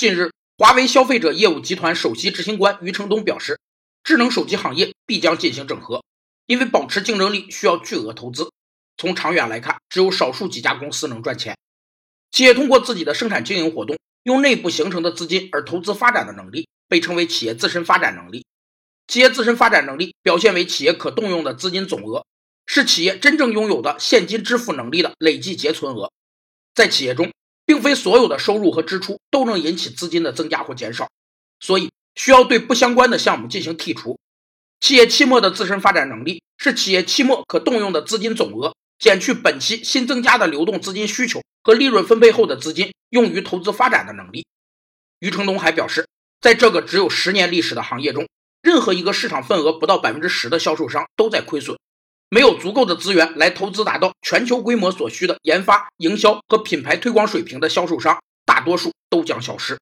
近日，华为消费者业务集团首席执行官余承东表示，智能手机行业必将进行整合，因为保持竞争力需要巨额投资。从长远来看，只有少数几家公司能赚钱。企业通过自己的生产经营活动，用内部形成的资金而投资发展的能力，被称为企业自身发展能力。企业自身发展能力表现为企业可动用的资金总额，是企业真正拥有的现金支付能力的累计结存额。在企业中，并非所有的收入和支出都能引起资金的增加或减少，所以需要对不相关的项目进行剔除。企业期末的自身发展能力是企业期末可动用的资金总额减去本期新增加的流动资金需求和利润分配后的资金用于投资发展的能力。余承东还表示，在这个只有十年历史的行业中，任何一个市场份额不到百分之十的销售商都在亏损。没有足够的资源来投资达到全球规模所需的研发、营销和品牌推广水平的销售商，大多数都将消失。